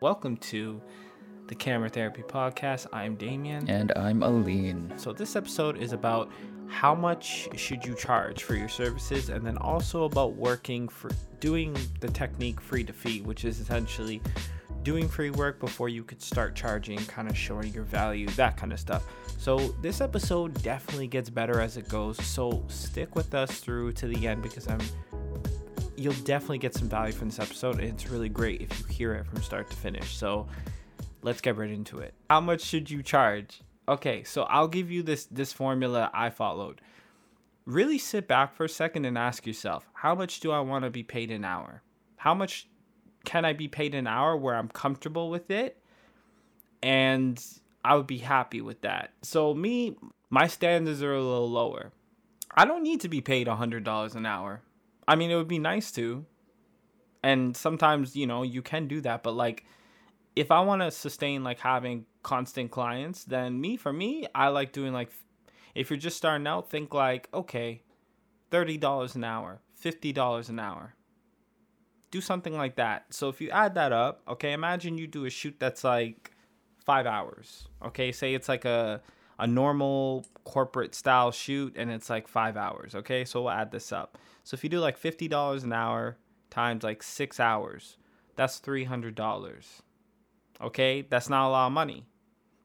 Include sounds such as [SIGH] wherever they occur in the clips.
Welcome to the Camera Therapy Podcast. I'm Damien. And I'm Aline. So, this episode is about how much should you charge for your services and then also about working for doing the technique free to fee, which is essentially doing free work before you could start charging, kind of showing your value, that kind of stuff. So, this episode definitely gets better as it goes. So, stick with us through to the end because I'm you'll definitely get some value from this episode it's really great if you hear it from start to finish. So, let's get right into it. How much should you charge? Okay, so I'll give you this this formula I followed. Really sit back for a second and ask yourself, how much do I want to be paid an hour? How much can I be paid an hour where I'm comfortable with it? And I would be happy with that. So me, my standards are a little lower. I don't need to be paid $100 an hour. I mean, it would be nice to. And sometimes, you know, you can do that, but like if I want to sustain like having constant clients, then me for me, I like doing like if you're just starting out, think like, okay, $30 an hour, $50 an hour. Do something like that. So if you add that up, okay, imagine you do a shoot that's like 5 hours. Okay, say it's like a a normal corporate style shoot and it's like 5 hours, okay? So we'll add this up. So if you do like $50 an hour times like 6 hours, that's $300 Okay, that's not a lot of money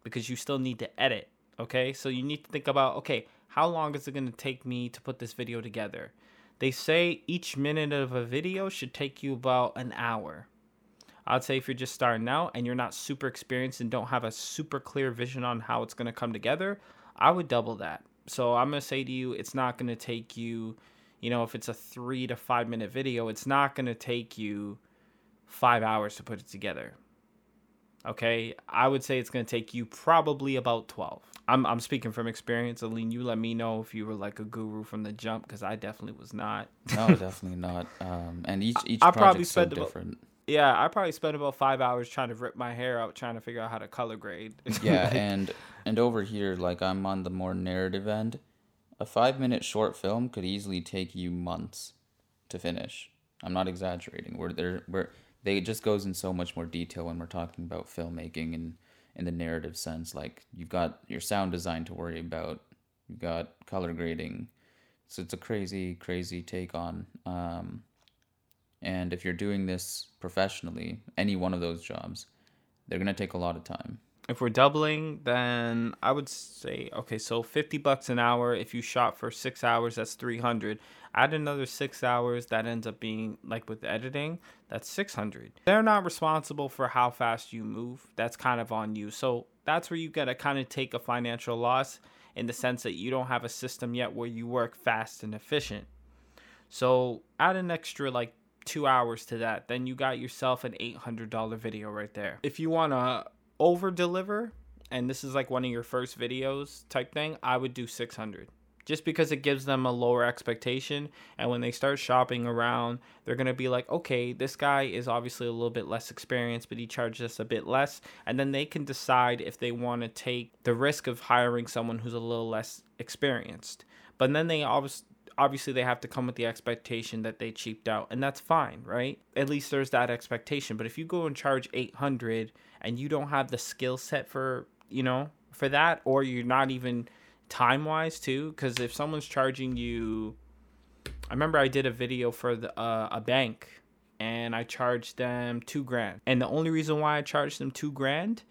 because you still need to edit. Okay, so you need to think about okay, how long is it going to take me to put this video together? They say each minute of a video should take you about an hour. I'd say if you're just starting out and you're not super experienced and don't have a super clear vision on how it's going to come together, I would double that. So I'm going to say to you, it's not going to take you, you know, if it's a three to five minute video, it's not going to take you five hours to put it together. Okay, I would say it's going to take you probably about 12. I'm, I'm speaking from experience. Aline, you let me know if you were like a guru from the jump because I definitely was not. no, [LAUGHS] definitely not. Um, and each each I probably spent so different. About, yeah, I probably spent about five hours trying to rip my hair out, trying to figure out how to color grade. [LAUGHS] yeah, like, and and over here, like I'm on the more narrative end. A five minute short film could easily take you months to finish. I'm not exaggerating. We're there. We're they it just goes in so much more detail when we're talking about filmmaking and in the narrative sense. Like you've got your sound design to worry about, you've got color grading. So it's a crazy, crazy take on. Um, and if you're doing this professionally, any one of those jobs, they're gonna take a lot of time. If we're doubling, then I would say okay, so fifty bucks an hour. If you shot for six hours, that's three hundred. Add another six hours that ends up being like with editing that's 600 they're not responsible for how fast you move. That's kind of on you. So that's where you gotta kind of take a financial loss in the sense that you don't have a system yet where you work fast and efficient. So add an extra like two hours to that. Then you got yourself an $800 video right there. If you want to over deliver and this is like one of your first videos type thing i would do 600 just because it gives them a lower expectation and when they start shopping around they're going to be like okay this guy is obviously a little bit less experienced but he charges us a bit less and then they can decide if they want to take the risk of hiring someone who's a little less experienced. But then they obviously obviously they have to come with the expectation that they cheaped out and that's fine right? At least there's that expectation. But if you go and charge 800 and you don't have the skill set for you know for that or you're not even time wise too because if someone's charging you i remember i did a video for the, uh, a bank and i charged them two grand. And the only reason why i charged them two grand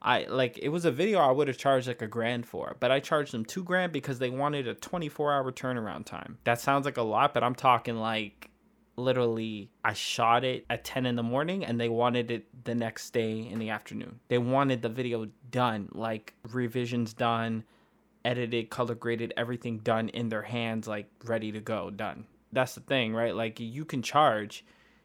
i like it was a video i would have charged like a grand for but i charged them two grand because they wanted a 24 hour turnaround time that sounds like a lot but i'm talking like literally I shot it at 10 in the morning and they wanted it the next day in the afternoon. They wanted the video done, like revisions done, edited, color graded, everything done in their hands, like ready to go, done. That's the thing, right? Like you can charge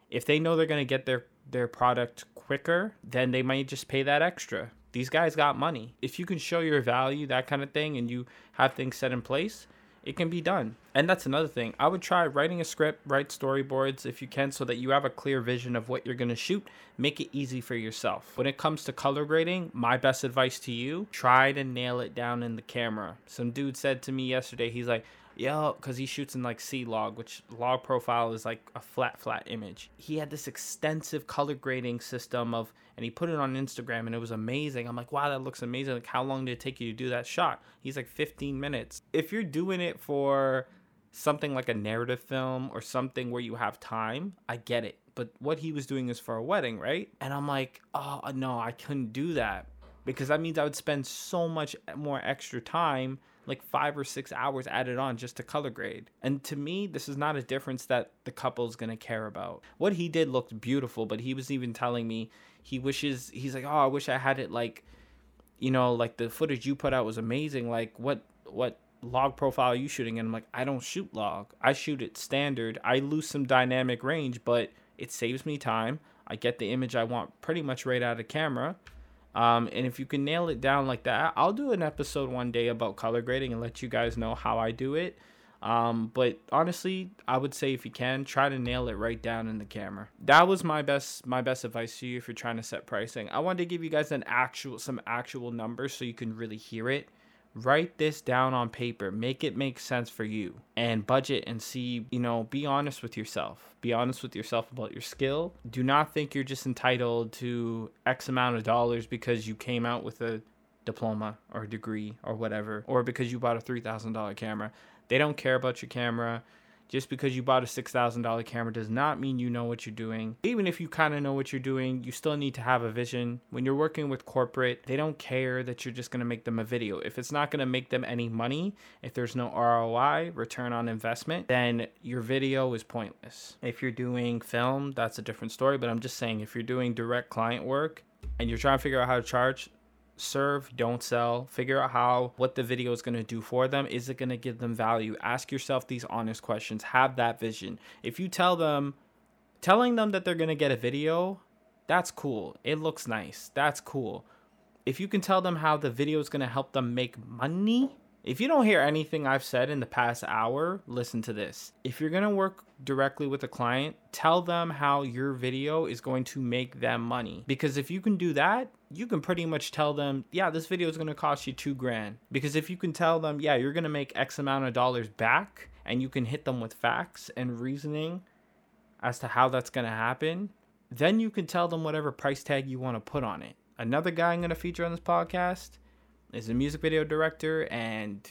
if they know they're gonna get their their product quicker, then they might just pay that extra. These guys got money. If you can show your value, that kind of thing, and you have things set in place, it can be done. And that's another thing. I would try writing a script, write storyboards if you can, so that you have a clear vision of what you're going to shoot. Make it easy for yourself. When it comes to color grading, my best advice to you try to nail it down in the camera. Some dude said to me yesterday, he's like, Yo, because he shoots in like C log, which log profile is like a flat, flat image. He had this extensive color grading system of, and he put it on Instagram, and it was amazing. I'm like, wow, that looks amazing. Like, how long did it take you to do that shot? He's like 15 minutes. If you're doing it for something like a narrative film or something where you have time, I get it. But what he was doing is for a wedding, right? And I'm like, oh uh, no, I couldn't do that because that means I would spend so much more extra time like five or six hours added on just to color grade. And to me, this is not a difference that the couple's gonna care about. What he did looked beautiful, but he was even telling me he wishes he's like, oh, I wish I had it like, you know, like the footage you put out was amazing. Like what what log profile are you shooting? And I'm like, I don't shoot log. I shoot it standard. I lose some dynamic range, but it saves me time. I get the image I want pretty much right out of camera. Um, and if you can nail it down like that, I'll do an episode one day about color grading and let you guys know how I do it. Um, but honestly, I would say if you can, try to nail it right down in the camera. That was my best my best advice to you if you're trying to set pricing. I wanted to give you guys an actual some actual numbers so you can really hear it write this down on paper. Make it make sense for you and budget and see you know be honest with yourself. Be honest with yourself about your skill. Do not think you're just entitled to x amount of dollars because you came out with a diploma or a degree or whatever or because you bought a $3000 camera. They don't care about your camera just because you bought a $6,000 camera does not mean you know what you're doing. Even if you kind of know what you're doing, you still need to have a vision. When you're working with corporate, they don't care that you're just going to make them a video. If it's not going to make them any money, if there's no ROI, return on investment, then your video is pointless. If you're doing film, that's a different story, but I'm just saying if you're doing direct client work and you're trying to figure out how to charge, serve, don't sell. Figure out how what the video is going to do for them. Is it going to give them value? Ask yourself these honest questions. Have that vision. If you tell them telling them that they're going to get a video, that's cool. It looks nice. That's cool. If you can tell them how the video is going to help them make money, if you don't hear anything I've said in the past hour, listen to this. If you're going to work directly with a client, tell them how your video is going to make them money. Because if you can do that, you can pretty much tell them, yeah, this video is going to cost you two grand. Because if you can tell them, yeah, you're going to make X amount of dollars back, and you can hit them with facts and reasoning as to how that's going to happen, then you can tell them whatever price tag you want to put on it. Another guy I'm going to feature on this podcast is a music video director and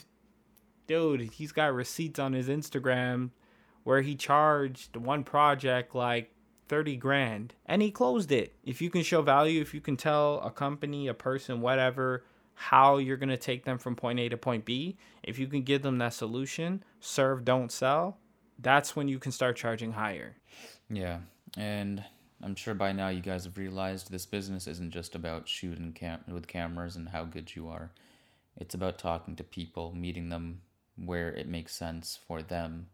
dude, he's got receipts on his Instagram where he charged one project like 30 grand and he closed it. If you can show value, if you can tell a company, a person, whatever, how you're going to take them from point A to point B, if you can give them that solution, serve, don't sell, that's when you can start charging higher. Yeah. And I'm sure by now you guys have realized this business isn't just about shooting cam- with cameras and how good you are. It's about talking to people, meeting them where it makes sense for them.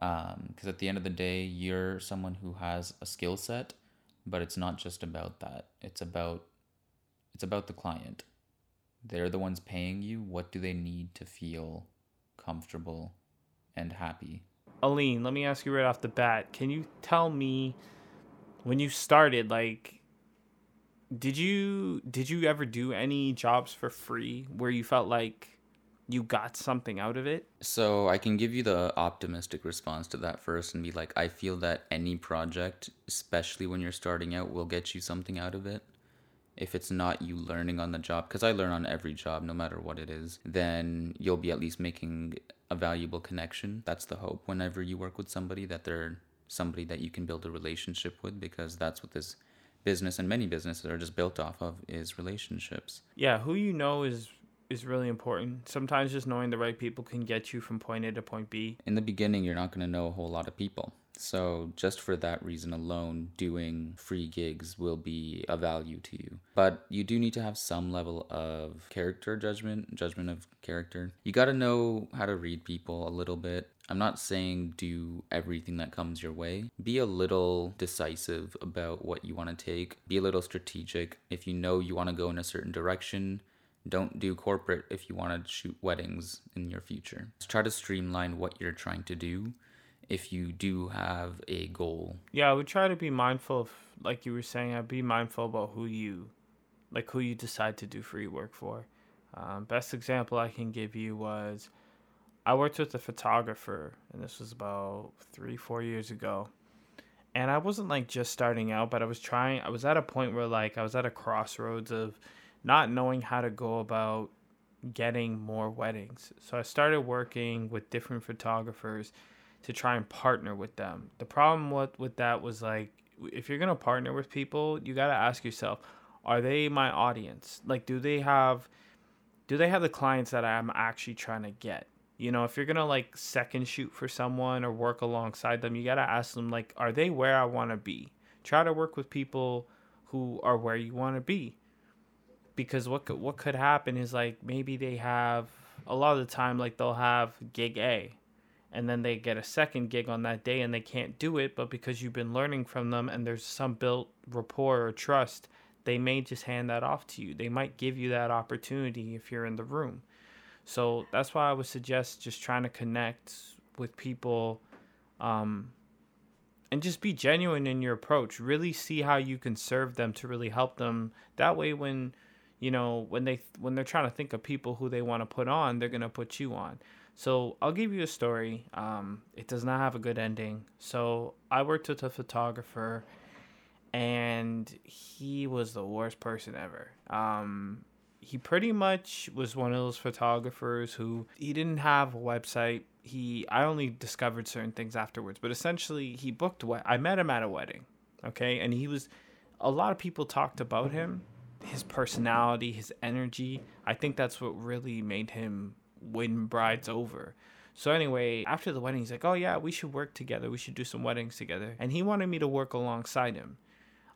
Because um, at the end of the day, you're someone who has a skill set, but it's not just about that. It's about it's about the client. They're the ones paying you. What do they need to feel comfortable and happy? Aline, let me ask you right off the bat. Can you tell me when you started like did you did you ever do any jobs for free where you felt like you got something out of it? So I can give you the optimistic response to that first and be like, I feel that any project, especially when you're starting out, will get you something out of it. If it's not you learning on the job, because I learn on every job, no matter what it is, then you'll be at least making a valuable connection. That's the hope whenever you work with somebody that they're somebody that you can build a relationship with because that's what this business and many businesses are just built off of is relationships. Yeah, who you know is is really important. Sometimes just knowing the right people can get you from point A to point B. In the beginning, you're not going to know a whole lot of people. So, just for that reason alone, doing free gigs will be a value to you. But you do need to have some level of character judgment, judgment of character. You got to know how to read people a little bit. I'm not saying do everything that comes your way. Be a little decisive about what you want to take. Be a little strategic. If you know you want to go in a certain direction, don't do corporate if you want to shoot weddings in your future. Just try to streamline what you're trying to do if you do have a goal. Yeah, I would try to be mindful of, like you were saying, I'd be mindful about who you, like who you decide to do free work for. Um, best example I can give you was I worked with a photographer, and this was about three, four years ago. And I wasn't like just starting out, but I was trying. I was at a point where like I was at a crossroads of not knowing how to go about getting more weddings. So I started working with different photographers to try and partner with them. The problem with with that was like if you're gonna partner with people, you gotta ask yourself, are they my audience? Like, do they have do they have the clients that I'm actually trying to get? You know, if you're gonna like second shoot for someone or work alongside them, you gotta ask them like, are they where I want to be? Try to work with people who are where you want to be, because what could, what could happen is like maybe they have a lot of the time like they'll have gig A, and then they get a second gig on that day and they can't do it, but because you've been learning from them and there's some built rapport or trust, they may just hand that off to you. They might give you that opportunity if you're in the room. So that's why I would suggest just trying to connect with people um, and just be genuine in your approach. Really see how you can serve them to really help them. That way, when you know when they when they're trying to think of people who they want to put on, they're gonna put you on. So I'll give you a story. Um, it does not have a good ending. So I worked with a photographer, and he was the worst person ever. Um, he pretty much was one of those photographers who he didn't have a website. He I only discovered certain things afterwards, but essentially he booked what I met him at a wedding, okay, and he was a lot of people talked about him, his personality, his energy. I think that's what really made him win brides over. So anyway, after the wedding, he's like, "Oh yeah, we should work together. We should do some weddings together." And he wanted me to work alongside him.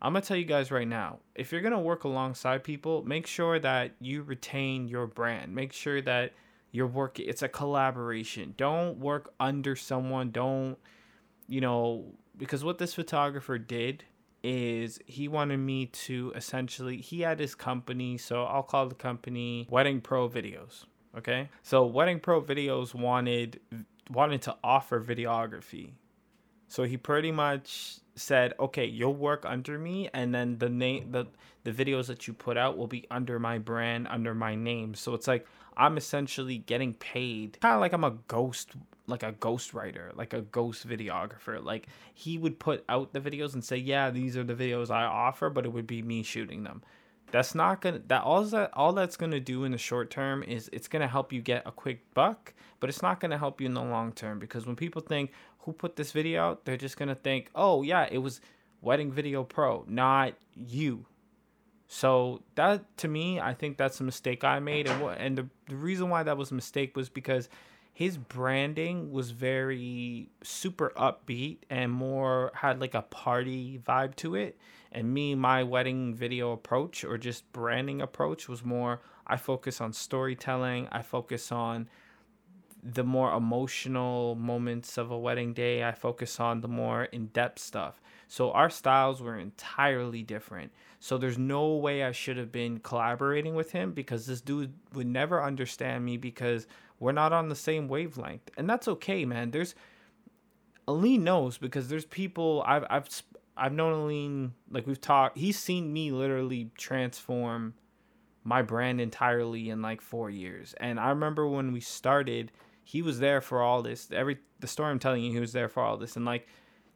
I'm gonna tell you guys right now, if you're gonna work alongside people, make sure that you retain your brand. Make sure that you're working. It's a collaboration. Don't work under someone. Don't, you know, because what this photographer did is he wanted me to essentially he had his company, so I'll call the company Wedding Pro Videos. Okay, so Wedding Pro Videos wanted wanted to offer videography, so he pretty much said, "Okay, you'll work under me, and then the name the the videos that you put out will be under my brand, under my name." So it's like I'm essentially getting paid, kind of like I'm a ghost, like a ghost writer, like a ghost videographer. Like he would put out the videos and say, "Yeah, these are the videos I offer," but it would be me shooting them. That's not gonna that all that all that's gonna do in the short term is it's gonna help you get a quick buck, but it's not gonna help you in the long term because when people think who put this video out, they're just gonna think, oh yeah, it was Wedding Video Pro, not you. So that to me, I think that's a mistake I made, and what and the, the reason why that was a mistake was because his branding was very super upbeat and more had like a party vibe to it and me my wedding video approach or just branding approach was more i focus on storytelling i focus on the more emotional moments of a wedding day i focus on the more in-depth stuff so our styles were entirely different so there's no way i should have been collaborating with him because this dude would never understand me because we're not on the same wavelength and that's okay man there's Aline knows because there's people I've I've I've known Aline like we've talked. He's seen me literally transform my brand entirely in like four years. And I remember when we started, he was there for all this. Every the story I'm telling you, he was there for all this. And like,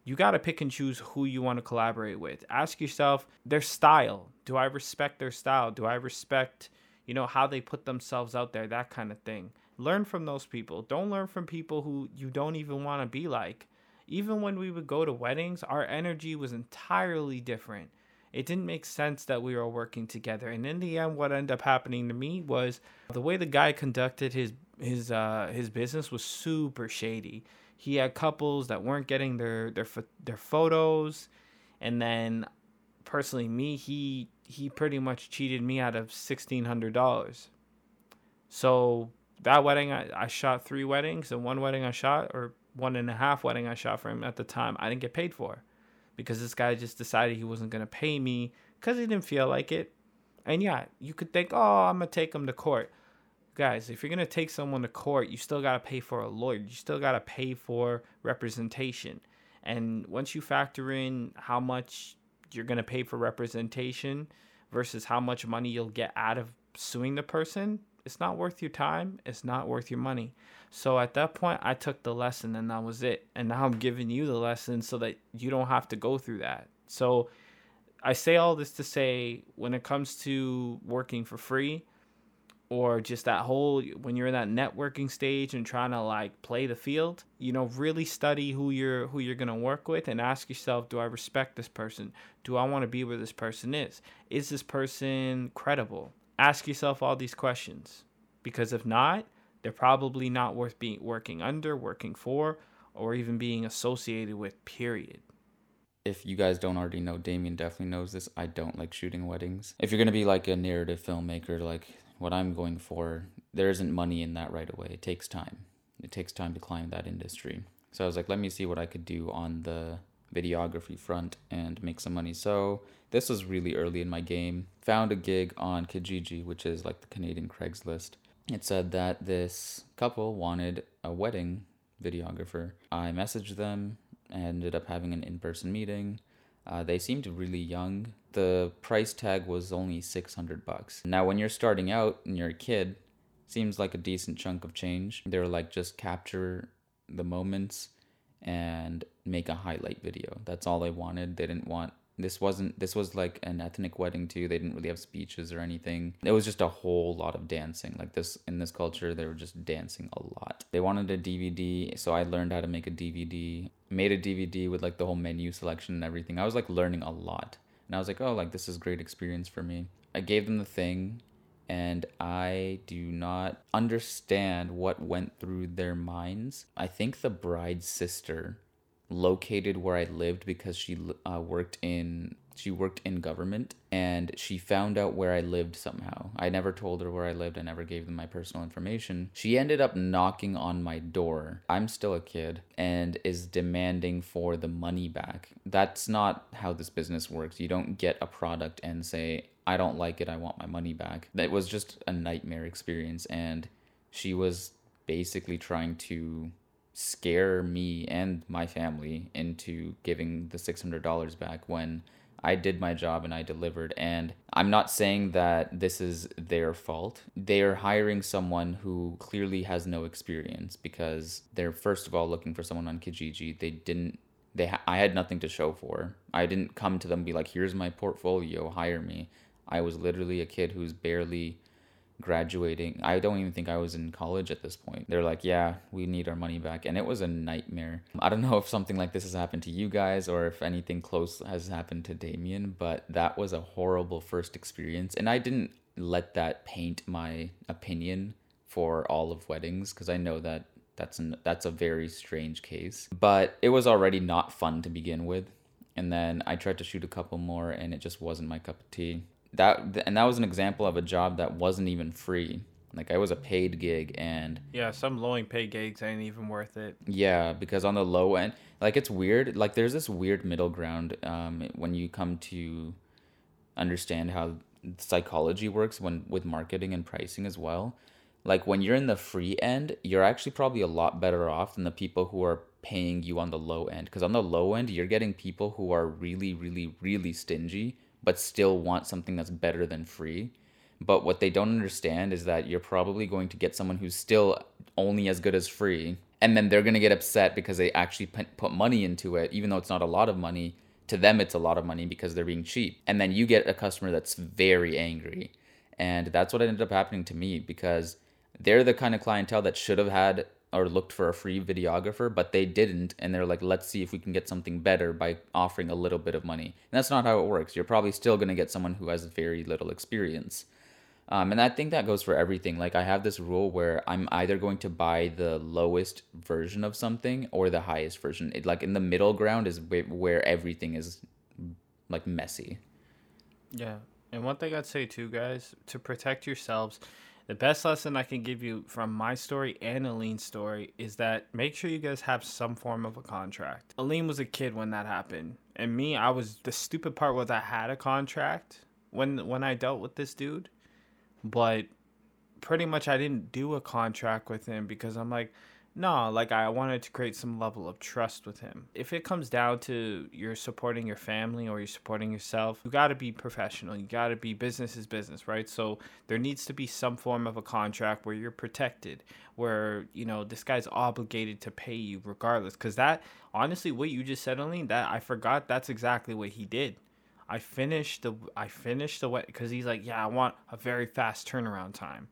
you got to pick and choose who you want to collaborate with. Ask yourself their style. Do I respect their style? Do I respect, you know, how they put themselves out there? That kind of thing. Learn from those people. Don't learn from people who you don't even want to be like even when we would go to weddings, our energy was entirely different. It didn't make sense that we were working together. And in the end, what ended up happening to me was the way the guy conducted his his uh, his business was super shady. He had couples that weren't getting their their their photos, and then personally, me he he pretty much cheated me out of sixteen hundred dollars. So that wedding, I, I shot three weddings, and one wedding I shot, or one and a half wedding I shot for him at the time, I didn't get paid for because this guy just decided he wasn't going to pay me because he didn't feel like it. And yeah, you could think, oh, I'm going to take him to court. Guys, if you're going to take someone to court, you still got to pay for a lawyer. You still got to pay for representation. And once you factor in how much you're going to pay for representation versus how much money you'll get out of suing the person, it's not worth your time. It's not worth your money. So at that point, I took the lesson and that was it. And now I'm giving you the lesson so that you don't have to go through that. So I say all this to say when it comes to working for free or just that whole when you're in that networking stage and trying to like play the field, you know, really study who you're who you're going to work with and ask yourself, do I respect this person? Do I want to be where this person is? Is this person credible? Ask yourself all these questions because if not, they're probably not worth being working under, working for, or even being associated with, period. If you guys don't already know, Damien definitely knows this. I don't like shooting weddings. If you're gonna be like a narrative filmmaker, like what I'm going for, there isn't money in that right away. It takes time. It takes time to climb that industry. So I was like, let me see what I could do on the videography front and make some money. So this was really early in my game. Found a gig on Kijiji, which is like the Canadian Craigslist it said that this couple wanted a wedding videographer. I messaged them, ended up having an in person meeting. Uh, they seemed really young. The price tag was only 600 bucks. Now, when you're starting out and you're a kid, seems like a decent chunk of change. They were like, just capture the moments and make a highlight video. That's all they wanted. They didn't want this wasn't this was like an ethnic wedding too. They didn't really have speeches or anything. It was just a whole lot of dancing. Like this in this culture they were just dancing a lot. They wanted a dvd so i learned how to make a dvd made a dvd with like the whole menu selection and everything. I was like learning a lot. And i was like oh like this is great experience for me. I gave them the thing and I do not understand what went through their minds. I think the bride's sister located where I lived because she uh, worked in she worked in government and she found out where I lived somehow. I never told her where I lived. I never gave them my personal information. She ended up knocking on my door. I'm still a kid and is demanding for the money back. That's not how this business works. You don't get a product and say, "I don't like it. I want my money back." That was just a nightmare experience and she was basically trying to scare me and my family into giving the $600 back when I did my job and I delivered. And I'm not saying that this is their fault. They are hiring someone who clearly has no experience because they're, first of all, looking for someone on Kijiji. They didn't. They ha- I had nothing to show for. I didn't come to them be like, "Here's my portfolio, hire me." I was literally a kid who's barely graduating. I don't even think I was in college at this point. They're like, yeah, we need our money back. And it was a nightmare. I don't know if something like this has happened to you guys or if anything close has happened to Damien, but that was a horrible first experience. And I didn't let that paint my opinion for all of weddings because I know that that's an, that's a very strange case. But it was already not fun to begin with. And then I tried to shoot a couple more and it just wasn't my cup of tea that and that was an example of a job that wasn't even free. Like I was a paid gig and yeah, some low paid gigs ain't even worth it. Yeah, because on the low end, like it's weird. Like there's this weird middle ground um, when you come to understand how psychology works when with marketing and pricing as well. Like when you're in the free end, you're actually probably a lot better off than the people who are paying you on the low end. Because on the low end, you're getting people who are really, really, really stingy but still want something that's better than free. But what they don't understand is that you're probably going to get someone who's still only as good as free. And then they're going to get upset because they actually put money into it, even though it's not a lot of money. To them, it's a lot of money because they're being cheap. And then you get a customer that's very angry. And that's what ended up happening to me because they're the kind of clientele that should have had or looked for a free videographer, but they didn't. And they're like, let's see if we can get something better by offering a little bit of money. And that's not how it works. You're probably still going to get someone who has very little experience. Um, and I think that goes for everything. Like, I have this rule where I'm either going to buy the lowest version of something or the highest version. It, like, in the middle ground is where everything is like messy. Yeah. And one thing I'd say too, guys, to protect yourselves, the best lesson I can give you from my story and Aline's story is that make sure you guys have some form of a contract. Aline was a kid when that happened, and me, I was the stupid part was I had a contract when when I dealt with this dude, but pretty much I didn't do a contract with him because I'm like, No, like I wanted to create some level of trust with him. If it comes down to you're supporting your family or you're supporting yourself, you got to be professional. You got to be business is business, right? So there needs to be some form of a contract where you're protected, where, you know, this guy's obligated to pay you regardless. Cuz that honestly what you just said, Aline, that I forgot that's exactly what he did. I finished the I finished the cuz he's like, "Yeah, I want a very fast turnaround time."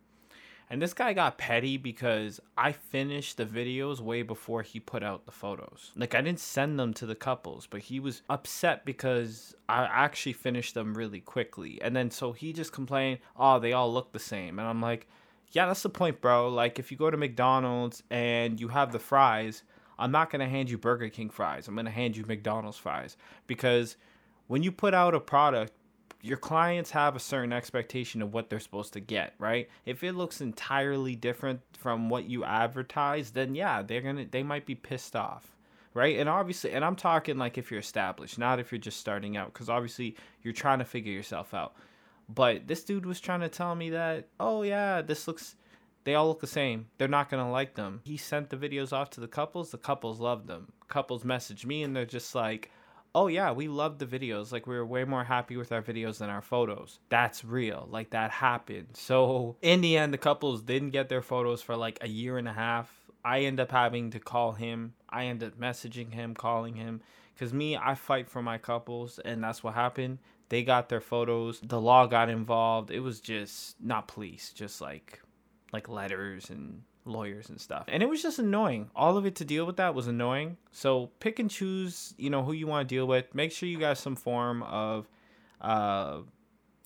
And this guy got petty because I finished the videos way before he put out the photos. Like I didn't send them to the couples, but he was upset because I actually finished them really quickly. And then so he just complained, "Oh, they all look the same." And I'm like, "Yeah, that's the point, bro. Like if you go to McDonald's and you have the fries, I'm not going to hand you Burger King fries. I'm going to hand you McDonald's fries because when you put out a product your clients have a certain expectation of what they're supposed to get, right? If it looks entirely different from what you advertise, then yeah, they're going to they might be pissed off, right? And obviously, and I'm talking like if you're established, not if you're just starting out cuz obviously you're trying to figure yourself out. But this dude was trying to tell me that, "Oh yeah, this looks they all look the same. They're not going to like them." He sent the videos off to the couples, the couples loved them. Couples messaged me and they're just like, oh yeah, we loved the videos. Like we were way more happy with our videos than our photos. That's real. Like that happened. So in the end, the couples didn't get their photos for like a year and a half. I end up having to call him. I end up messaging him, calling him. Cause me, I fight for my couples, and that's what happened. They got their photos. The law got involved. It was just not police, just like like letters and lawyers and stuff. And it was just annoying. All of it to deal with that was annoying. So pick and choose, you know, who you want to deal with. Make sure you got some form of uh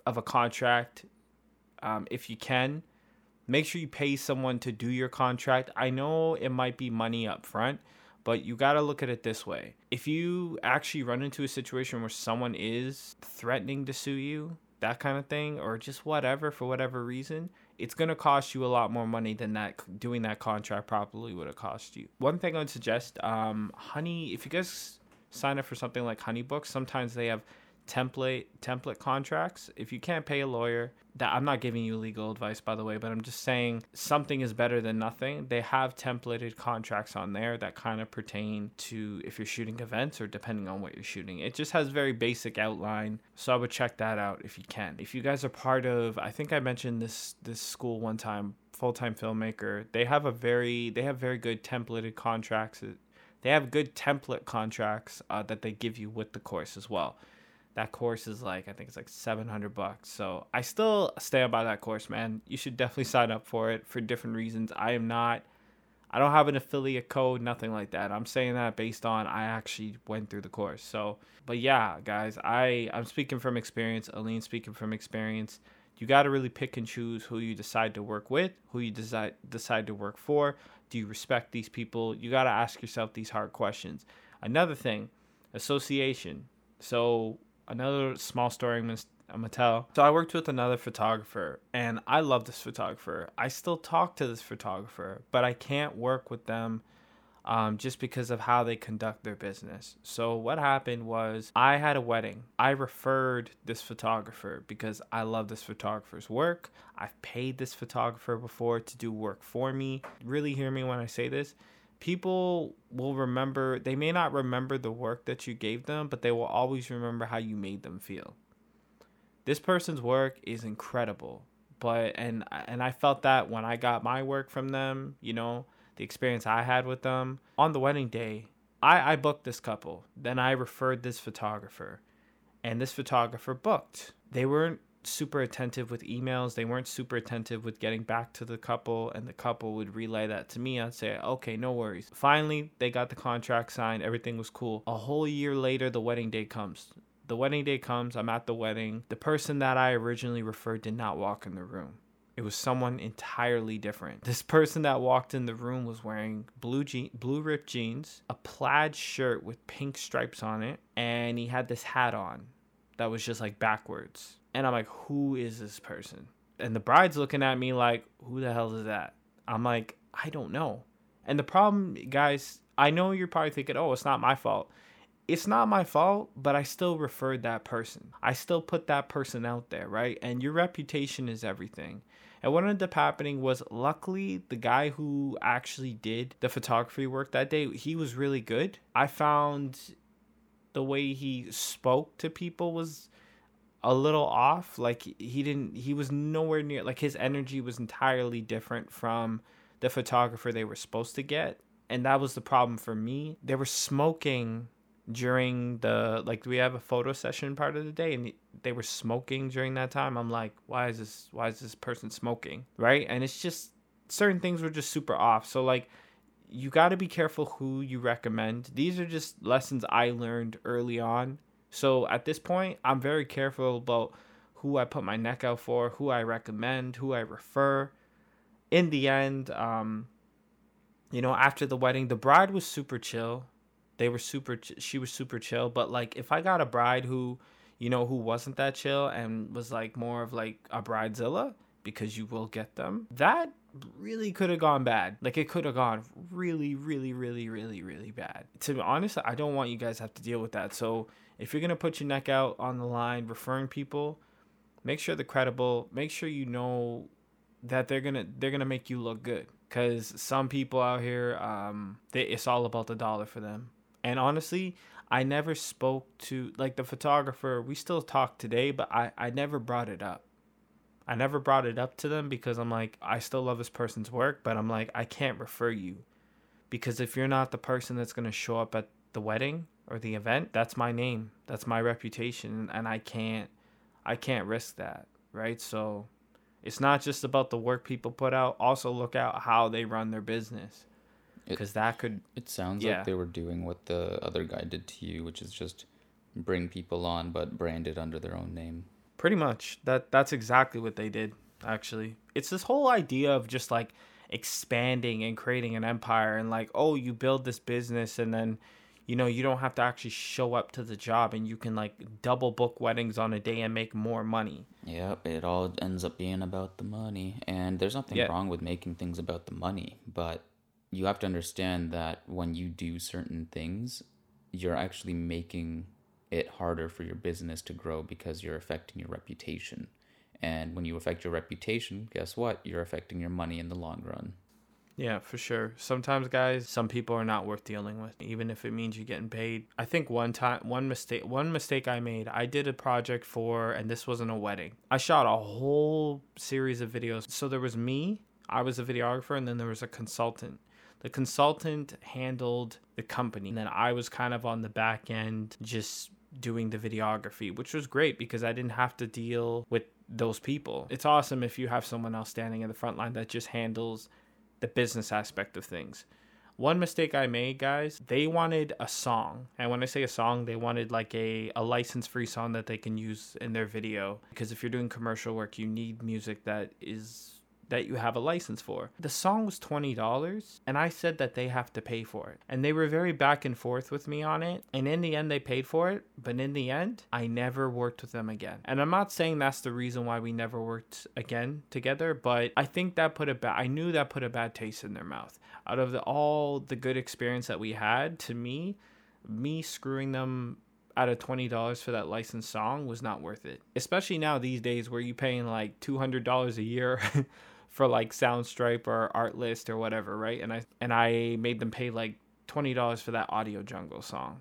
of a contract um, if you can. Make sure you pay someone to do your contract. I know it might be money up front, but you got to look at it this way. If you actually run into a situation where someone is threatening to sue you, that kind of thing, or just whatever for whatever reason, it's going to cost you a lot more money than that doing that contract properly would have cost you. One thing I would suggest, um, Honey, if you guys sign up for something like HoneyBooks, sometimes they have template template contracts. If you can't pay a lawyer, that I'm not giving you legal advice by the way, but I'm just saying something is better than nothing. They have templated contracts on there that kind of pertain to if you're shooting events or depending on what you're shooting. It just has very basic outline, so I would check that out if you can. If you guys are part of I think I mentioned this this school one time, full-time filmmaker. They have a very they have very good templated contracts. They have good template contracts uh, that they give you with the course as well that course is like I think it's like 700 bucks. So I still stand by that course, man. You should definitely [LAUGHS] sign up for it for different reasons. I am not I don't have an affiliate code, nothing like that. I'm saying that based on I actually went through the course. So, but yeah, guys, I I'm speaking from experience. Aline speaking from experience. You got to really pick and choose who you decide to work with, who you decide decide to work for. Do you respect these people? You got to ask yourself these hard questions. Another thing, association. So another small story I'm gonna, tell. So I worked with another photographer, and I love this photographer. I still talk to this photographer, but I can't work with them um, just because of how they conduct their business. So what happened was I had a wedding. I referred this photographer because I love this photographer's work. I've paid this photographer before to do work for me. Really hear me when I say this people will remember they may not remember the work that you gave them but they will always remember how you made them feel. This person's work is incredible but and and I felt that when I got my work from them you know the experience I had with them. On the wedding day I I booked this couple. Then I referred this photographer and this photographer booked. They weren't super attentive with emails. They weren't super attentive with getting back to the couple, and the couple would relay that to me. I'd say, okay, no worries. Finally, they got the contract signed. Everything was cool. A whole year later, the wedding day comes. The wedding day comes. I'm at the wedding. The person that I originally referred did not walk in the room. It was someone entirely different. [LAUGHS] This person that walked in the room was wearing blue je- blue ripped jeans, a plaid shirt with pink stripes on it, and he had this hat on that was just like backwards and I'm like, who is this person? And the bride's looking at me like, who the hell is that? I'm like, I don't know. And the problem, guys, I know you're probably thinking, oh, it's not my fault. it's not my fault, but I still referred that person. I still put that person out there, right? And your reputation is everything. And what ended up happening was luckily the guy who actually did the photography work that day, he was really good. I found the way he spoke to people was a little off. Like he didn't he was nowhere near like his energy was entirely different from the photographer they were supposed to get. And that was the problem for me. They were smoking during the like we have a photo session part of the day and they were smoking during that time i'm like why is this why is this person smoking right and it's just certain things were just super off so like you got to be careful who you recommend these are just lessons i learned early on so at this point i'm very careful about who i put my neck out for who i recommend who i refer. In the end um you know after the wedding the bride was super chill. They were super she was super chill but like if i got a bride who you know who wasn't that chill and was like more of like a bridezilla because you will get them that really could have gone bad. Like it could have gone really really really really really bad. To be honest i don't want you guys to have to deal with that. So if you're gonna put your neck out on the line referring people make sure they're credible make sure you know that they're gonna they're gonna make you look good because some people out here um they, it's all about the dollar for them and honestly, I never spoke to like the photographer. We still talk today, but I I never brought it up. I never brought it up to them because I'm like I still love this person's work, but I'm like I can't refer you because if you're not the person that's going to show up at the wedding or the event, that's my name. That's my reputation and I can't I can't risk that, right? So it's not just about the work people put out, also look out how they run their business because that could. It sounds yeah. like they were doing what the other guy did to you, which is just bring people on but branded under their own name. Pretty much. That that's exactly what they did. Actually, it's this whole idea of just like expanding and creating an empire and like oh you build this business and then you know you don't have to actually show up to the job and you can like double book weddings on a day and make more money yep it all ends up being about the money and there's nothing yeah. wrong with making things about the money but you have to understand that when you do certain things, you're actually making it harder for your business to grow because you're affecting your reputation. And when you affect your reputation, guess what? You're affecting your money in the long run. Yeah, for sure. Sometimes, guys, some people are not worth dealing with, even if it means you're getting paid. I think one time, one mistake, one mistake I made. I did a project for, and this wasn't a wedding. I shot a whole series of videos. So there was me, I was a videographer, and then there was a consultant the consultant handled the company and then i was kind of on the back end just doing the videography which was great because i didn't have to deal with those people it's awesome if you have someone else standing in the front line that just handles the business aspect of things one mistake I made, guys, they wanted a song. And when I say a song, they wanted like a, a license free song that they can use in their video. Because if you're doing commercial work, you need music that is that you have a license for. The song was $20 and I said that they have to pay for it. And they were very back and forth with me on it. And in the end, they paid for it. But in the end, I never worked with them again. And I'm not saying that's the reason why we never worked again together, but I think that put a bad, I knew that put a bad taste in their mouth. Out of the, all the good experience that we had, to me, me screwing them out of twenty dollars for that licensed song was not worth it. Especially now these days where you're paying like two hundred dollars a year [LAUGHS] for like Soundstripe or Artlist or whatever, right? And I and I made them pay like twenty dollars for that Audio Jungle song.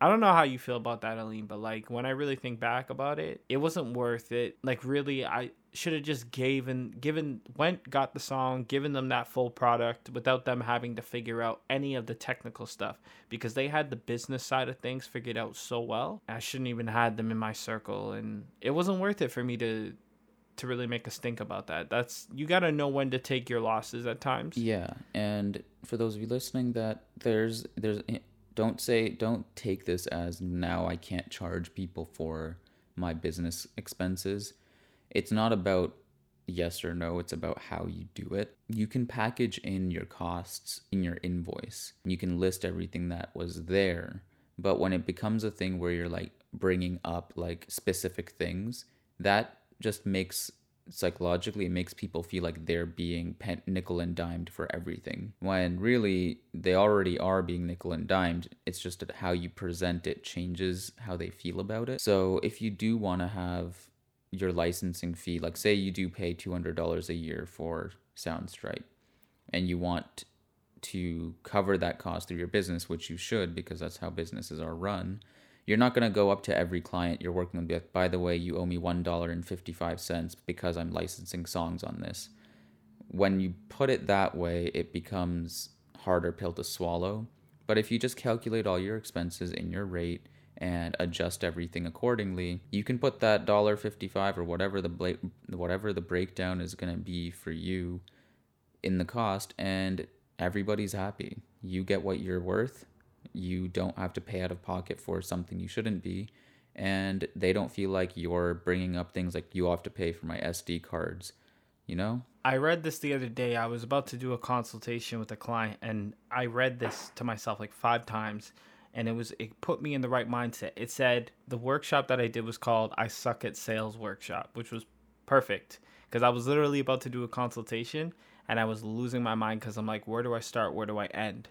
I don't know how you feel about that, Aline, but like when I really think back about it, it wasn't worth it. Like really, I should have just given given went got the song, given them that full product without them having to figure out any of the technical stuff because they had the business side of things figured out so well. I shouldn't even had them in my circle, and it wasn't worth it for me to to really make us think about that. That's you got to know when to take your losses at times. Yeah, and for those of you listening, that there's there's eh, don't say don't take this as now I can't charge people for my business expenses. It's not about yes or no, it's about how you do it. You can package in your costs in your invoice. You can list everything that was there. But when it becomes a thing where you're like bringing up like specific things, that just makes psychologically it makes people feel like they're being nickel and dimed for everything. When really they already are being nickel and dimed it's just that how you present it changes how they feel about it. So if you do want to have your licensing fee like say you do pay $200 a year for soundstripe and you want to cover that cost through your business which you should because that's how businesses are run you're not going to go up to every client you're working with, like, by the way, you owe me $1.55 because I'm licensing songs on this. When you put it that way, it becomes harder pill to swallow. But if you just calculate all your expenses in your rate and adjust everything accordingly, you can put that $1.55 or whatever the bla- whatever the breakdown is going to be for you in the cost and everybody's happy. You get what you're worth you don't have to pay out of pocket for something you shouldn't be and they don't feel like you're bringing up things like you have to pay for my SD cards, you know? I read this the other day. I was about to do a consultation with a client and I read this to myself like 5 times and it was it put me in the right mindset. It said the workshop that I did was called I suck at sales workshop, which was perfect because I was literally about to do a consultation and I was losing my mind cuz I'm like where do I start? Where do I end?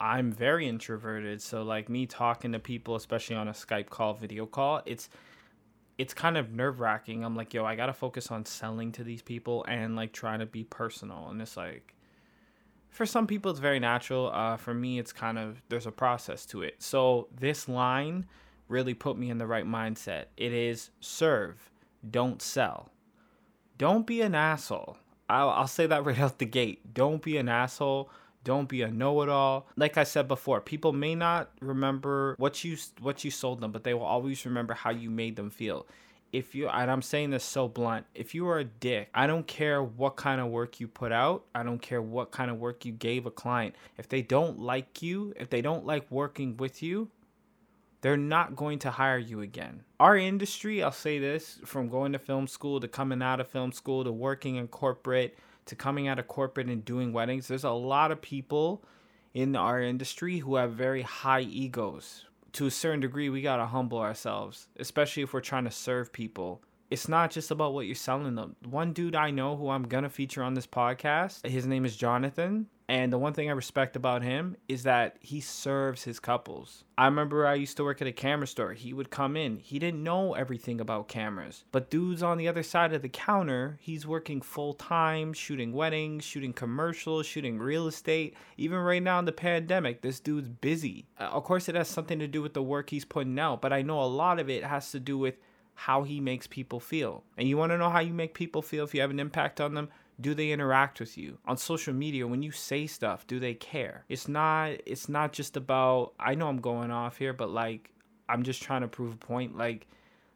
I'm very introverted, so like me talking to people, especially on a Skype call, video call, it's it's kind of nerve wracking. I'm like, yo, I gotta focus on selling to these people and like trying to be personal. And it's like, for some people, it's very natural. Uh, for me, it's kind of there's a process to it. So this line really put me in the right mindset. It is serve, don't sell. Don't be an asshole. I'll, I'll say that [LAUGHS] right out the gate. Don't be an asshole don't be a know-it-all. Like I said before, people may not remember what you what you sold them, but they will always remember how you made them feel. If you and I'm saying this so blunt, if you are a dick, I don't care what kind of work you put out. I don't care what kind of work you gave a client. If they don't like you, if they don't like working with you, they're not going to hire you again. Our industry, I'll say this, from going to film school to coming out of film school to working in corporate to coming out of corporate and doing weddings, there's a lot of people in our industry who have very high egos. To a certain degree, we got to humble ourselves, especially if we're trying to serve people. It's not just about what you're selling them. One dude I know who I'm going to feature on this podcast, his name is Jonathan. And the one thing I respect about him is that he serves his couples. I remember I used to work at a camera store. He would come in. He didn't know everything about cameras. But dude's on the other side of the counter, he's working full time, shooting weddings, shooting commercials, shooting real estate. Even right now in the pandemic, this dude's busy. Uh, of course, it has something to do with the work he's putting out, but I know a lot of it has to do with how he makes people feel. And you want to know how you make people feel if you have an impact on them? Do they interact with you? On social media when you say stuff do they care? It's not it's not just about i know i'm going off here but like i'm just trying to prove a point like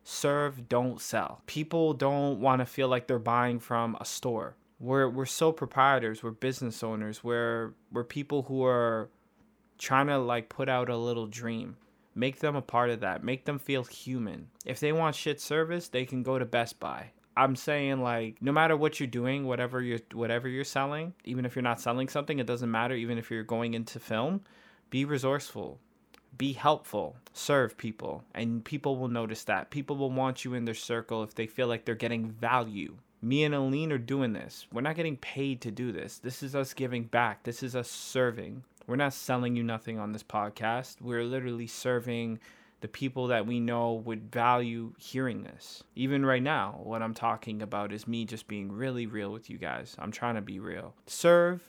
serve don't sell. People don't want to feel like they're buying from a store. We're we're sole proprietors we're business owners we're we're people who are trying to like put out a little dream. Make them a part of that. Make them feel human. If they want shit service they can go to best buy I'm saying like no matter what you're doing, whatever you're whatever you're selling, even if you're not selling something, it doesn't matter. Even if you're going into film, be resourceful, be helpful, serve people, and people will notice that. People will want you in their circle if they feel like they're getting value. Me and Aline are doing this. We're not getting paid to do this. This is us giving back. This is us serving. We're not selling you nothing on this podcast. We're literally serving the people that we know would value hearing this. Even right now, what I'm talking about is me just being really real with you guys. I'm trying to be real. Serve,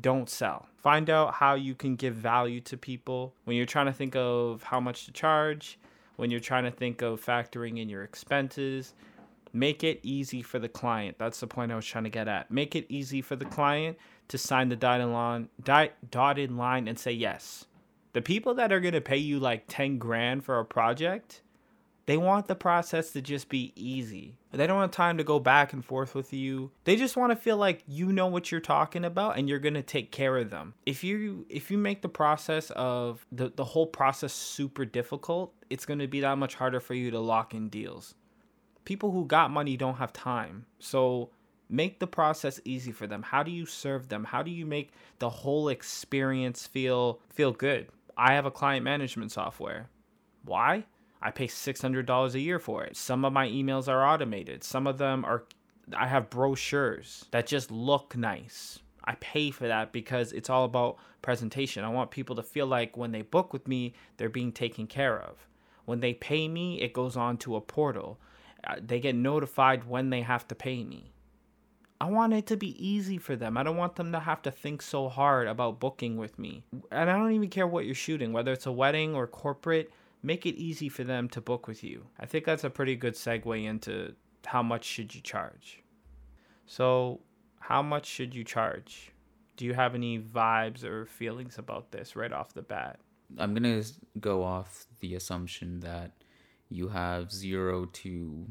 don't sell. Find out how you can give value to people when you're trying to think of how much to charge, when you're trying to think of factoring in your expenses. Make it easy for the client. That's the point I was trying to get at. Make it easy for the client to sign the dotted line, dotted line and say yes. The people that are going to pay you like 10 grand for a project, they want the process to just be easy. They don't have time to go back and forth with you. They just want to feel like you know what you're talking about and you're going to take care of them. If you if you make the process of the the whole process super difficult, it's going to be that much harder for you to lock in deals. People who got money don't have time. So make the process easy for them. How do you serve them? How do you make the whole experience feel feel good? I have a client management software. Why? I pay $600 a year for it. Some of my emails are automated. Some of them are I have brochures that just look nice. I pay for that because it's all about presentation. I want people to feel like when they book with me, they're being taken care of. When they pay me, it goes on to a portal. Uh, they get notified when they have to pay me. I want it to be easy for them. I don't want them to have to think so hard about booking with me. And I don't even care what you're shooting, whether it's a wedding or corporate, make it easy for them to book with you. I think that's a pretty good segue into how much should you charge. So, how much should you charge? Do you have any vibes or feelings about this right off the bat? I'm going to go off the assumption that you have 0 to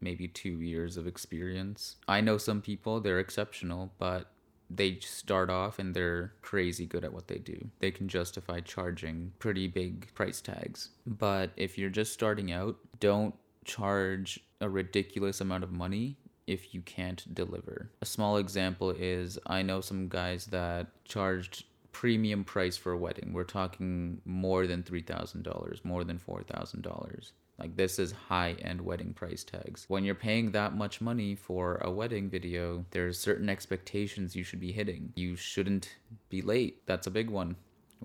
maybe two years of experience. I know some people, they're exceptional, but they start off and they're crazy good at what they do. They can justify charging pretty big price tags. But if you're just starting out, don't charge a ridiculous amount of money if you can't deliver. A small example is I know some guys that charged premium price for a wedding. We're talking more than $3,000, more than $4,000. Like this is high end wedding price tags. When you're paying that much money for a wedding video, there's certain expectations you should be hitting. You shouldn't be late. That's a big one.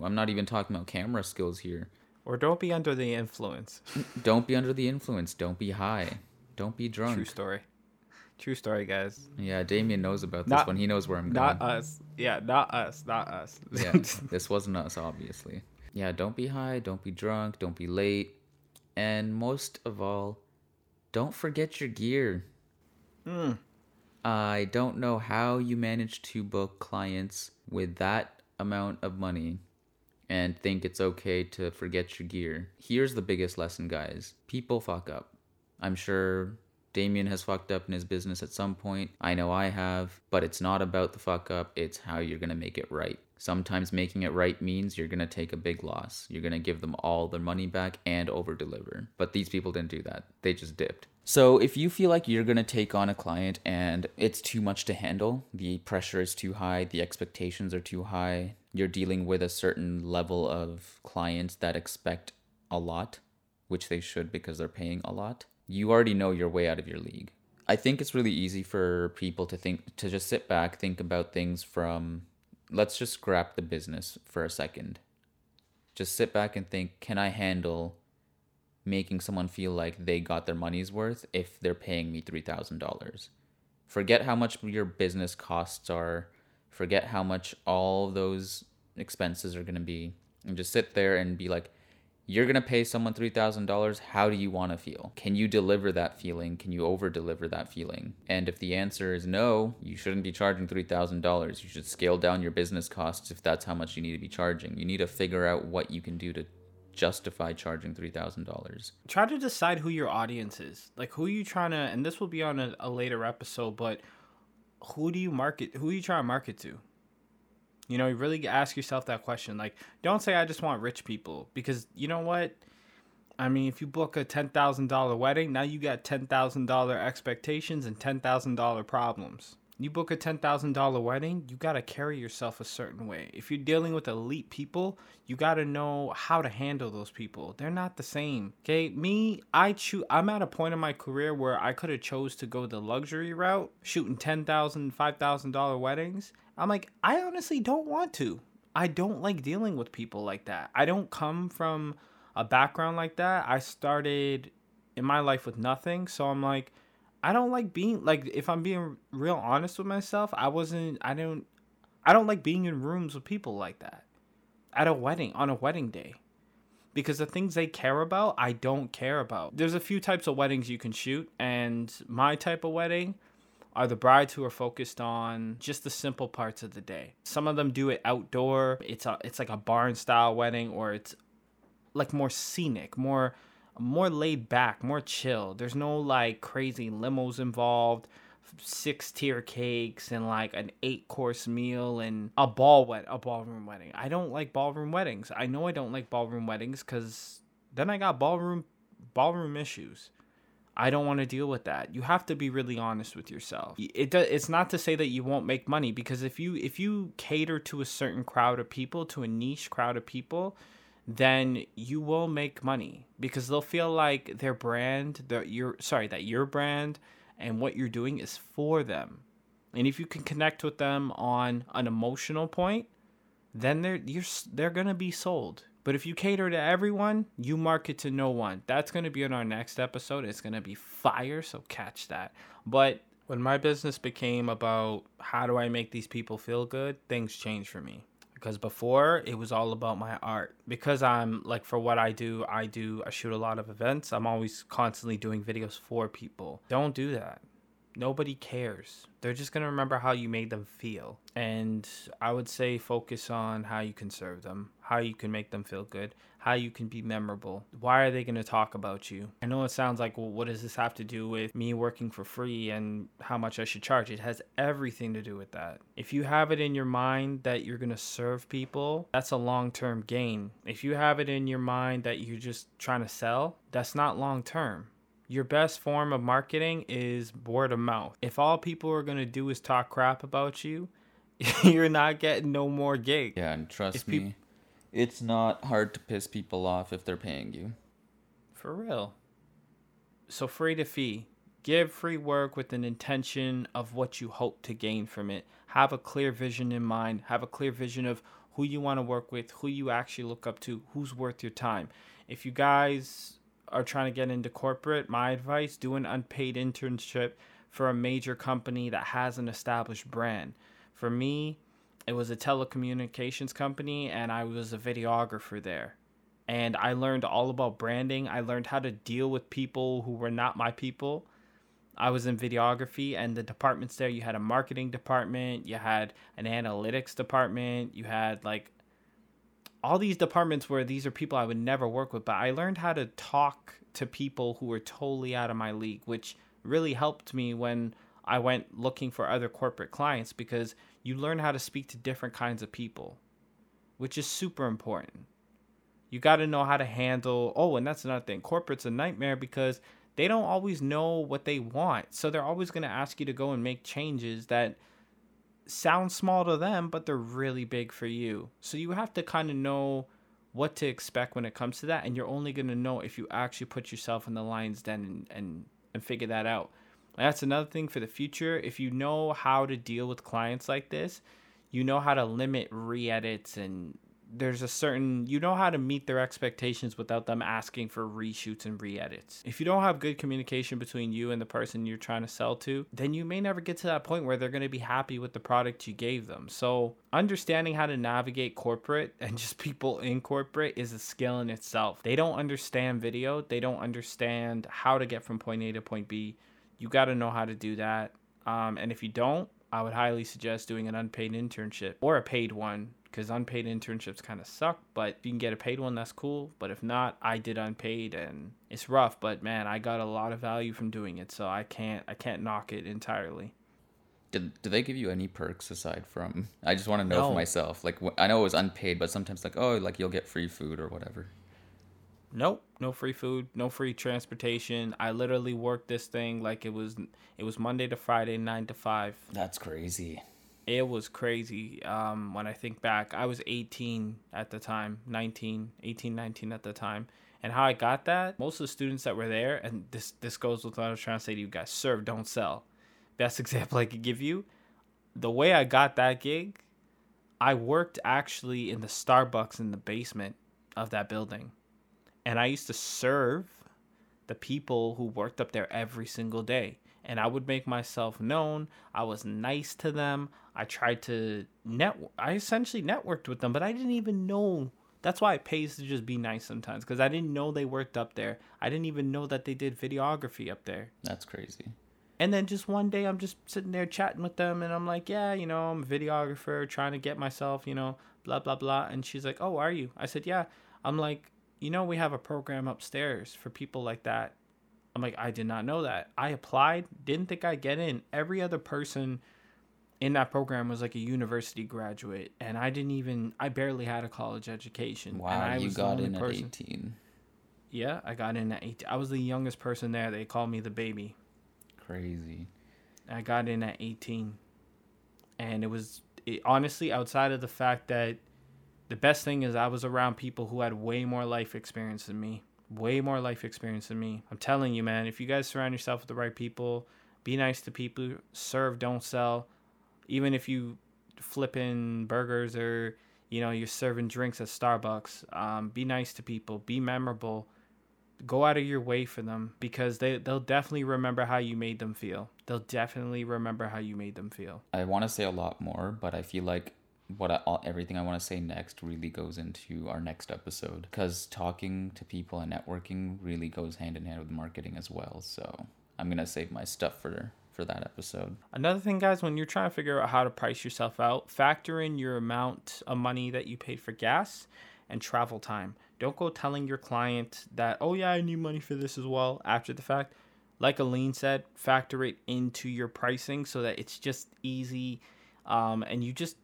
I'm not even talking about camera skills here. Or don't be under the influence. [LAUGHS] don't be under the influence. Don't be high. Don't be drunk. True story. True story, guys. Yeah, Damien knows about this not, one. He knows where I'm going. Not us. Yeah, not us. Not us. yeah, [LAUGHS] this wasn't us, obviously. Yeah, don't be high. Don't be drunk. Don't be late and most of all, don't forget your gear. Mm. I don't know how you manage to book clients with that amount of money and think it's okay to forget your gear. Here's the biggest lesson, guys people fuck up. I'm sure Damien has fucked up in his business at some point. I know I have, but it's not about the fuck up, it's how you're gonna make it right. Sometimes making it right means you're going to take a big loss. You're going to give them all their money back and over deliver. But these people didn't do that. They just dipped. So if you feel like you're going to take on a client and it's too much to handle, the pressure is too high, the expectations are too high, you're dealing with a certain level of clients that expect a lot, which they should because they're paying a lot, you already know you're way out of your league. I think it's really easy for people to think to just sit back, think about things from let's just scrap the business for a second. Just sit back and think can I handle making someone feel like they got their money's worth if they're paying me $3,000? Forget how much your business costs are, forget how much all those expenses are going to be, and just sit there and be like, you're going to pay someone $3,000. How do you want to feel? Can you deliver that feeling? Can you over deliver that feeling? And if the answer is no, you shouldn't be charging $3,000. You should scale down your business costs if that's how much you need to be charging. You need to figure out what you can do to justify charging $3,000. Try to decide who your audience is. Like who are you trying to and this will be on a, a later episode, but who do you market who are you trying to market to? You know, you really ask yourself that question. Like, don't say I just want rich people because you know what? I mean, if you book a ten thousand dollar wedding, now you got ten thousand dollar expectations and ten thousand dollar problems. You book a ten thousand dollar wedding, you gotta carry yourself a certain way. If you're dealing with elite people, you gotta know how to handle those people. They're not the same. Okay, me, I choose. I'm at a point in my career where I could have chose to go the luxury route, shooting ten thousand, five thousand dollar weddings, I'm like, I honestly don't want to. I don't like dealing with people like that. I don't come from a background like that. I started in my life with nothing. So I'm like, I don't like being like if I'm being real honest with myself, I wasn't I don't I don't like being in rooms with people like that. At a wedding, on a wedding day. Because the things they care about, I don't care about. There's a few types of weddings you can shoot, and my type of wedding, are the brides who are focused on just the simple parts of the day. Some of them do it outdoor. It's a it's like a barn style wedding or it's like more scenic, more more laid back, more chill. There's no like crazy limos involved, six tier cakes and like an eight course meal and a ball wet a ballroom wedding. I don't like ballroom weddings. I know I don't like ballroom weddings cuz then I got ballroom ballroom issues. I don't want to deal with that. You have to be really honest with yourself. It does, it's not to say that you won't make money because if you if you cater to a certain crowd of people, to a niche crowd of people, then you will make money because they'll feel like their brand, their your sorry, that your brand and what you're doing is for them. And if you can connect with them on an emotional point, then they're you're they're gonna be sold. But if you cater to everyone, you market to no one. That's gonna be in our next episode. It's gonna be fire, so catch that. But when my business became about how do I make these people feel good, things changed for me. Because before it was all about my art. Because I'm like for what I do, I do I shoot a lot of events. I'm always constantly doing videos for people. Don't do that nobody cares. They're just going to remember how you made them feel. And I would say focus on how you can serve them, how you can make them feel good, how you can be memorable. Why are they going to talk about you? I know it sounds like, well, what does this have to do with me working for free and how much I should charge? It has everything to do with that. If you have it in your mind that you're going to serve people, that's a long term gain. If you have it in your mind that you're just trying to sell, that's not long term your best form of marketing is word of mouth. If all people are going to do is talk crap about you, [LAUGHS] you're not getting no more gigs. Yeah, and trust if me, pe- it's not hard to piss people off if they're paying you. For real. So free to fee. Give free work with an intention of what you hope to gain from it. Have a clear vision in mind. Have a clear vision of who you want to work with, who you actually look up to, who's worth your time. If you guys are trying to get into corporate, my advice do an unpaid internship for a major company that has an established brand. For me, it was a telecommunications company and I was a videographer there. And I learned all about branding. I learned how to deal with people who were not my people. I was in videography, and the departments there you had a marketing department, you had an analytics department, you had like all these departments where these are people I would never work with, but I learned how to talk to people who were totally out of my league, which really helped me when I went looking for other corporate clients because you learn how to speak to different kinds of people, which is super important. You got to know how to handle. Oh, and that's another thing. Corporate's a nightmare because they don't always know what they want. So they're always going to ask you to go and make changes that sound small to them, but they're really big for you. So you have to kind of know what to expect when it comes to that, and you're only gonna know if you actually put yourself in the lion's den and and, and figure that out. that's another thing for the future. If you know how to deal with clients like this, you know how to limit re-edits and there's a certain you know how to meet their expectations without them asking for reshoots and re-edits. If you don't have good communication between you and the person you're trying to sell to, then you may never get to that point where they're going to be happy with the product you gave them. So, understanding how to navigate corporate [LAUGHS] and just people in corporate is a skill in itself. They don't understand video, they don't understand how to get from point A to point B. You got to know how to do that. Um, and if you don't, I would highly suggest doing an unpaid internship or a paid one because unpaid internships kind of suck. But if you can get a paid one, that's cool. But if not, I did unpaid, and it's rough. But man, I got a lot of value from doing it, so I can't I can't knock it entirely. Did, do they give you any perks aside from? I just want to know no. for myself. Like I know it was unpaid, but sometimes like oh like you'll get free food or whatever. Nope, no free food, no free transportation. I literally worked this thing like it was it was Monday to Friday, nine to five. That's crazy it was crazy um, when I think back. I was 18 at the time, 19, 18, 19 at the time. And how I got that, most of the students that were there, and this this goes with what I was trying to say to you guys: serve, don't sell. Best [LAUGHS] example I could give you, the way I got that gig, I worked actually in the Starbucks in the basement of that building, and I used to serve the people who worked up there every single day and I would make myself known. I was nice to them. I tried to net. I essentially networked with them, but I didn't even know. That's why it pays to just be nice sometimes because I didn't know they worked up there. I didn't even know that they did videography up there. That's crazy. And then just one day I'm just sitting there chatting with them and I'm like, yeah, you know, I'm a videographer trying to get myself, you know, blah, blah, blah. And she's like, oh, are you? I said, yeah. I'm like, you know, we have a program upstairs for people like that. I'm like, I did not know that. I applied, didn't think I'd get in. Every other person in that program was like a university graduate, and I didn't even I barely had a college education. Wow, and I you got in person. at eighteen. Yeah, I got in at eighteen. I was the youngest person there. They called me the baby. Crazy. I got in at eighteen, and it was it, honestly outside of the fact that the best thing is I was around people who had way more life experience than me. Way more life experience than me. I'm telling you, man. If you guys surround yourself with the right people, Be nice to people. Serve, don't sell. Even if you flipping burgers or you know you're serving drinks at Starbucks, um, be nice to people. Be memorable. Go out of your way for them because they they'll definitely remember how you made them feel. They'll definitely remember how you made them feel. I want to say a lot more, but I feel like what I, all, everything I want to say next really goes into our next episode because talking to people and networking really goes hand in hand with marketing as well. So I'm gonna save my stuff for for that episode. Another thing, guys, when you're trying to figure out how to price yourself out, factor in your amount of money that you paid for gas and travel time. Don't go telling your client that, oh, yeah, I need money for this as well after the fact. Like Aline said, factor it into your pricing so that it's just easy um, and you just,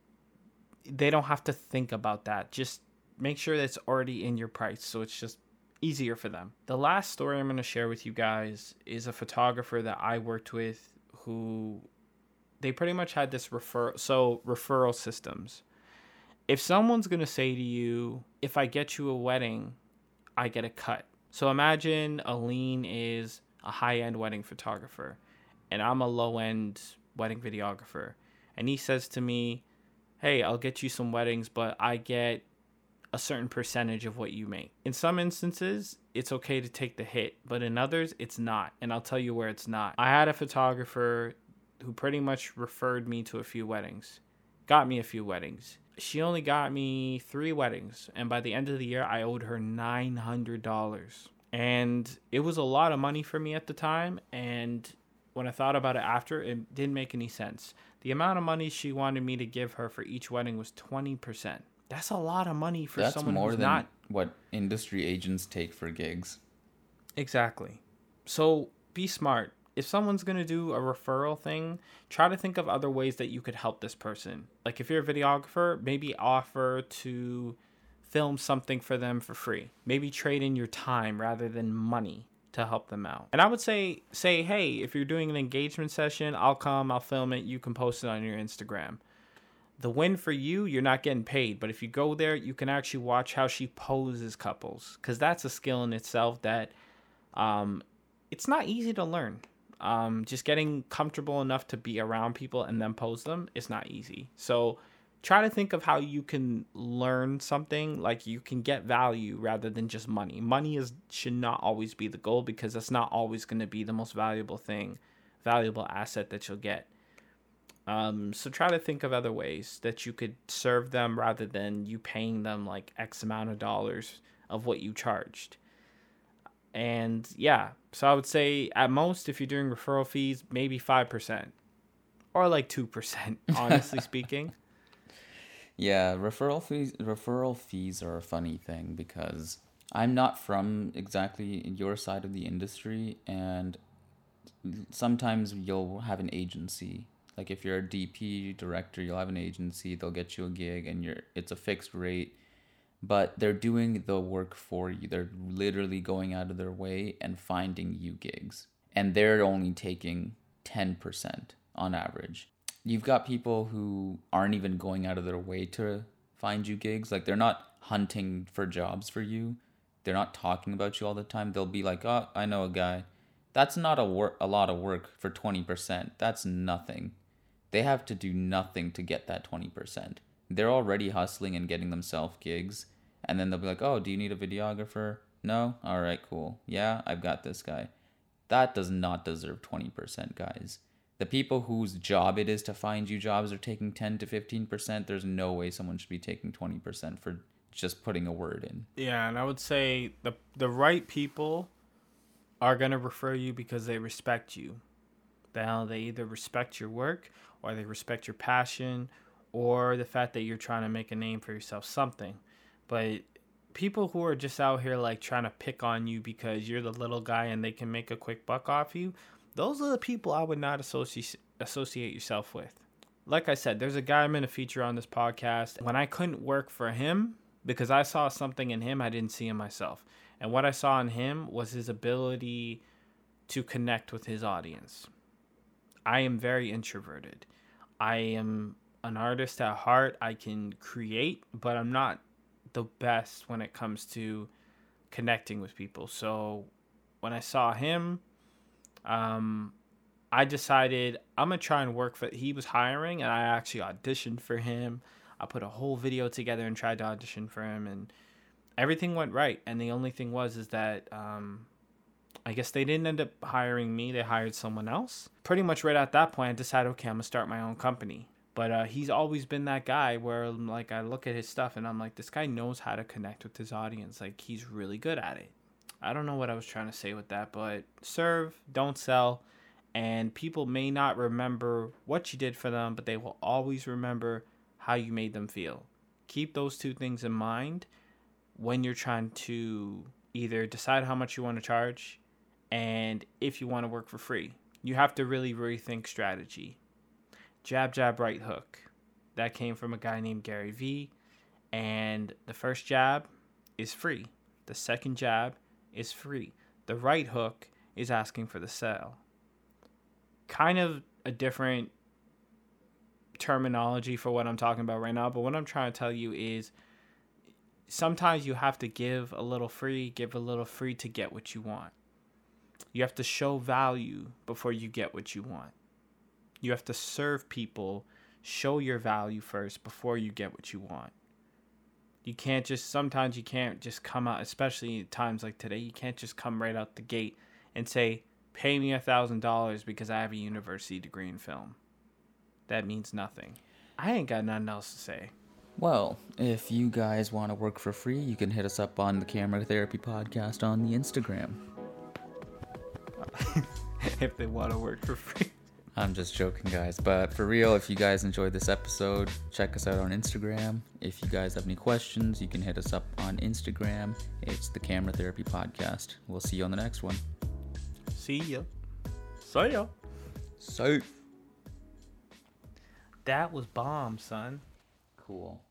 they don't have to think about that. Just make sure that's already in your price so it's just easier for them. The last story I'm going to share with you guys is a photographer that I worked with who they pretty much had this refer so referral systems. If someone's going to say to you, if I get you a wedding, I get a cut. So imagine Aline is a high-end wedding photographer and I'm a low-end wedding videographer. And he says to me, "Hey, I'll get you some weddings, but I get a certain percentage of what you make. In some instances, it's okay to take the hit, but in others, it's not. And I'll tell you where it's not. I had a photographer who pretty much referred me to a few weddings, got me a few weddings. She only got me three weddings, and by the end of the year, I owed her $900. And it was a lot of money for me at the time. And when I thought about it after, it didn't make any sense. The amount of money she wanted me to give her for each wedding was 20%. That's a lot of money for That's someone more who's than not what industry agents take for gigs. Exactly. So be smart. If someone's going to do a referral thing, try to think of other ways that you could help this person. Like if you're a videographer, maybe offer to film something for them for free. Maybe trade in your time rather than money to help them out. And I would say say, "Hey, if you're doing an engagement session, I'll come, I'll film it, you can post it on your Instagram." The win for you, you're not getting paid. But if you go there, you can actually watch how she poses couples because that's a skill in itself that um, it's not easy to learn. Um, just getting comfortable enough to be around people and then pose them is not easy. So try to think of how you can learn something like you can get value rather than just money. Money is should not always be the goal because that's not always going to be the most valuable thing, valuable asset that you'll get. Um, so try to think of other ways that you could serve them rather than you paying them like X amount of dollars of what you charged. And yeah, so I would say at most, if you're doing referral fees, maybe 5% or like 2%, [LAUGHS] honestly speaking. Yeah, referral fees referral fees are a funny thing because I'm not from exactly your side of the industry and sometimes you'll have an agency like if you're a DP director, you'll have an agency, they'll get you a gig and you're it's a fixed rate, but they're doing the work for you. They're literally going out of their way and finding you gigs. And they're only taking 10% on average. You've got people who aren't even going out of their way to find you gigs. Like they're not hunting for jobs for you. They're not talking about you all the time. They'll be like, "Oh, I know a guy." That's not a work a lot of work for 20%. That's nothing they have to do nothing to get that 20%. They're already hustling and getting themselves gigs. And then they'll be like, oh, do you need a videographer? No? All right, cool. Yeah, I've got this guy. That does not deserve 20%, guys. The people whose job it is to find you jobs are taking 10 to 15%. There's no way someone should be taking 20% for just putting a word in. Yeah, and I would say the the right people are going to refer you because they respect you. Now they either respect your work or they respect your passion or the fact that you're trying to make a name for yourself something. But people who are just out here like trying to pick on you because you're the little guy and they can make a quick buck off you those are the people i would not associate associate yourself with. Like i said there's a guy i'm going to feature on this podcast. When i couldn't work for him because i saw something in him i didn't see in myself. And what i saw in him was his ability to connect with his audience. I am very introverted. I am an artist at heart. I can create, but I'm not the best when it comes to connecting with people. So when I saw him, um, I decided I'm gonna try and work for. He was hiring, and I actually auditioned for him. I put a whole video together and tried to audition for him, and everything went right. And the only thing was is that um, I guess they didn't end up hiring me. They hired someone else. Pretty much right at that point, I decided, okay, I'm gonna start my own company. But uh, he's always been that guy where like I look at his stuff and I'm like, this guy knows how to connect with his audience. Like he's really good at it. I don't know what I was trying to say with that, but serve, don't sell and people may not remember what you did for them, but they will always remember how you made them feel. Keep those two things in mind when you're trying to either decide how much you want to charge and if you want to work for free. You have to really rethink strategy. Jab, jab, right hook. That came from a guy named Gary Vee. And the first jab is free. The second jab is free. The right hook is asking for the sale kind of a different terminology for what I'm talking about right now, but what I'm trying to tell you is sometimes you have to give a little free, give a little free to get what you want. You have to show value before you get what you want. You have to serve people, show your value first before you get what you want. You can't just, sometimes you can't just come out, especially in times like today, you can't just come right out the gate and say, pay me a thousand dollars because I have a university degree in film. That means nothing. I ain't got nothing else to say. Well, if you guys want to work for free, you can hit us up on the Camera Therapy Podcast on the Instagram. [LAUGHS] if they want to work for free. I'm just joking, guys. But for real, if you guys enjoyed this episode, check us out on Instagram. If you guys have any questions, you can hit us up on Instagram. It's the Camera Therapy Podcast. We'll see you on the next one. See ya. See ya. Safe. That was bomb, son. Cool.